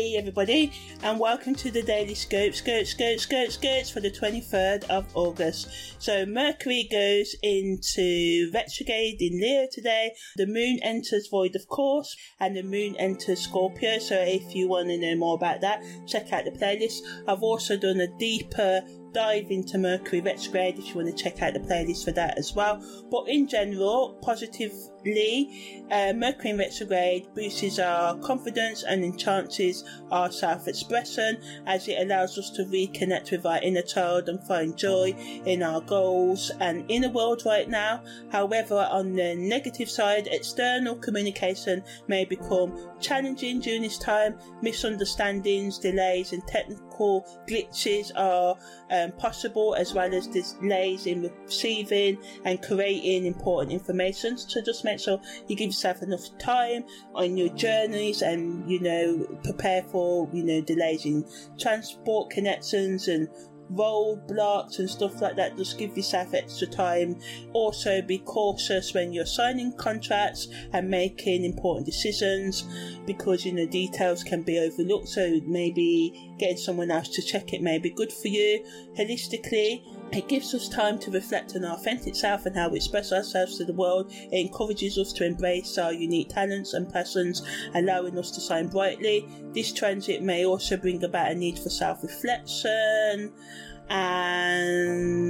Hey everybody, and welcome to the Daily Scope, Scope, Scope, Scope, Scopes for the 23rd of August. So Mercury goes into retrograde in Leo today. The moon enters void of course, and the moon enters Scorpio. So if you want to know more about that, check out the playlist. I've also done a deeper dive into Mercury retrograde if you want to check out the playlist for that as well. But in general, positively, uh, Mercury retrograde boosts our confidence and enhances our self expression as it allows us to reconnect with our inner child and find joy in our goals and inner world right now. However, on the negative side, external communication may become challenging during this time. Misunderstandings, delays, and technical glitches are um, possible, as well as delays in receiving and creating important information. So just make sure you give yourself enough time on your journeys and you know prepare for you know delays in transport connections and roadblocks and stuff like that. Just give yourself extra time. Also, be cautious when you're signing contracts and making important decisions because you know details can be overlooked. So maybe getting someone else to check it may be good for you. Holistically, it gives us time to reflect on our authentic self and how we express ourselves to the world. It encourages us to embrace our unique talents and passions, allowing us to shine brightly. This transit may also bring about a need for self reflection and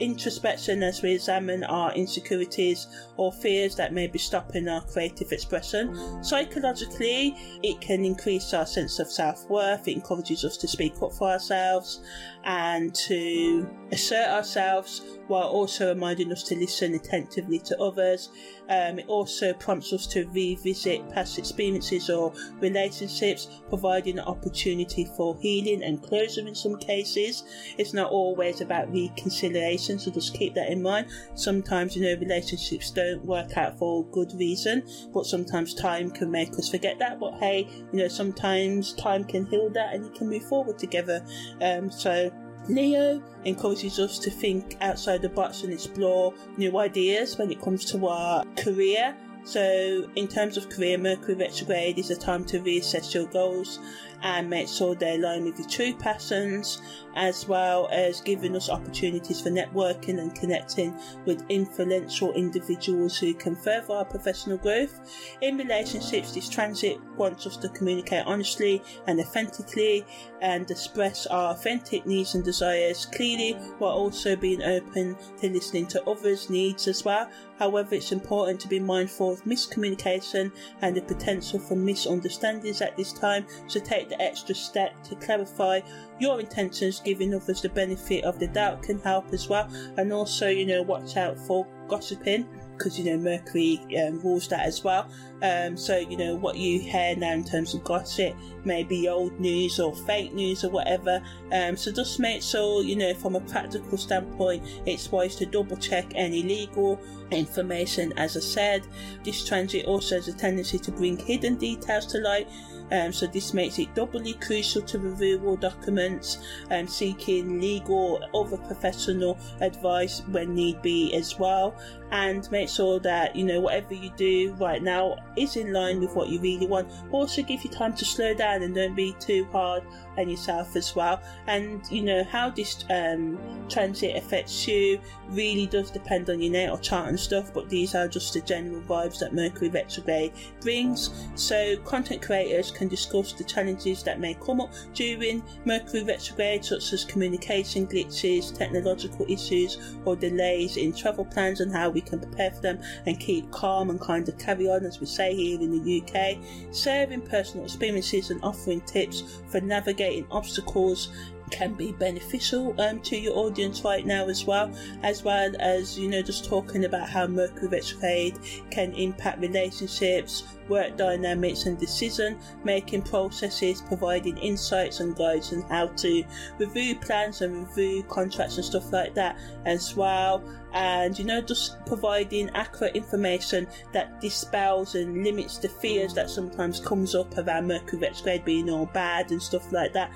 introspection as we examine our insecurities or fears that may be stopping our creative expression. Psychologically, it can increase our sense of self worth, it encourages us to speak up for ourselves and to assert ourselves while also reminding us to listen attentively to others. Um, it also prompts us to revisit past experiences or relationships, providing an opportunity for healing and closure in some cases. It's not always about reconciliation, so just keep that in mind. Sometimes, you know, relationships don't work out for good reason, but sometimes time can make us forget that. But hey, you know, sometimes time can heal that and you can move forward together. Um, so Leo encourages us to think outside the box and explore new ideas when it comes to our career. So, in terms of career, Mercury retrograde is a time to reassess your goals and make sure they align with your true passions, as well as giving us opportunities for networking and connecting with influential individuals who can further our professional growth. In relationships, this transit wants us to communicate honestly and authentically and express our authentic needs and desires clearly while also being open to listening to others' needs as well. However, it's important to be mindful of miscommunication and the potential for misunderstandings at this time, so take the extra step to clarify your intentions, giving others the benefit of the doubt can help as well, and also, you know, watch out for gossiping because you know Mercury um, rules that as well. Um, so you know what you hear now in terms of gossip may be old news or fake news or whatever. Um, so just make sure you know from a practical standpoint, it's wise to double check any legal information. As I said, this transit also has a tendency to bring hidden details to light. Um, so this makes it doubly crucial to review all documents and seeking legal or other professional advice when need be as well and make sure that you know whatever you do right now is in line with what you really want. Also give you time to slow down and don't be too hard on yourself as well. And you know how this um, transit affects you really does depend on your natal chart and stuff but these are just the general vibes that mercury retrograde brings. So content creators can discuss the challenges that may come up during mercury retrograde such as communication glitches technological issues or delays in travel plans and how we can prepare them and keep calm and kind of carry on, as we say here in the UK, sharing personal experiences and offering tips for navigating obstacles can be beneficial um, to your audience right now as well, as well as you know just talking about how Mercury retrograde can impact relationships, work dynamics, and decision making processes, providing insights and guides on how to review plans and review contracts and stuff like that as well. And you know, just providing accurate information that dispels and limits the fears that sometimes comes up about Mercury retrograde being all bad and stuff like that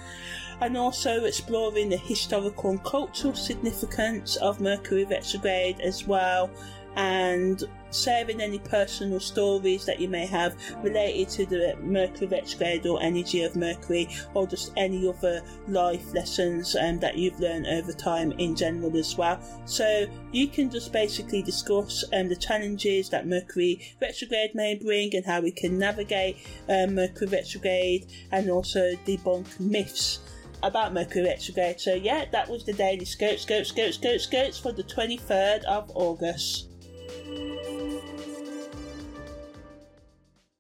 and also exploring the historical and cultural significance of Mercury retrograde as well and sharing any personal stories that you may have related to the Mercury retrograde or energy of Mercury, or just any other life lessons um, that you've learned over time in general as well. So you can just basically discuss um, the challenges that Mercury retrograde may bring and how we can navigate um, Mercury retrograde and also debunk myths about Mercury retrograde. So yeah, that was the daily scope, scope, scope, scope, scopes for the 23rd of August.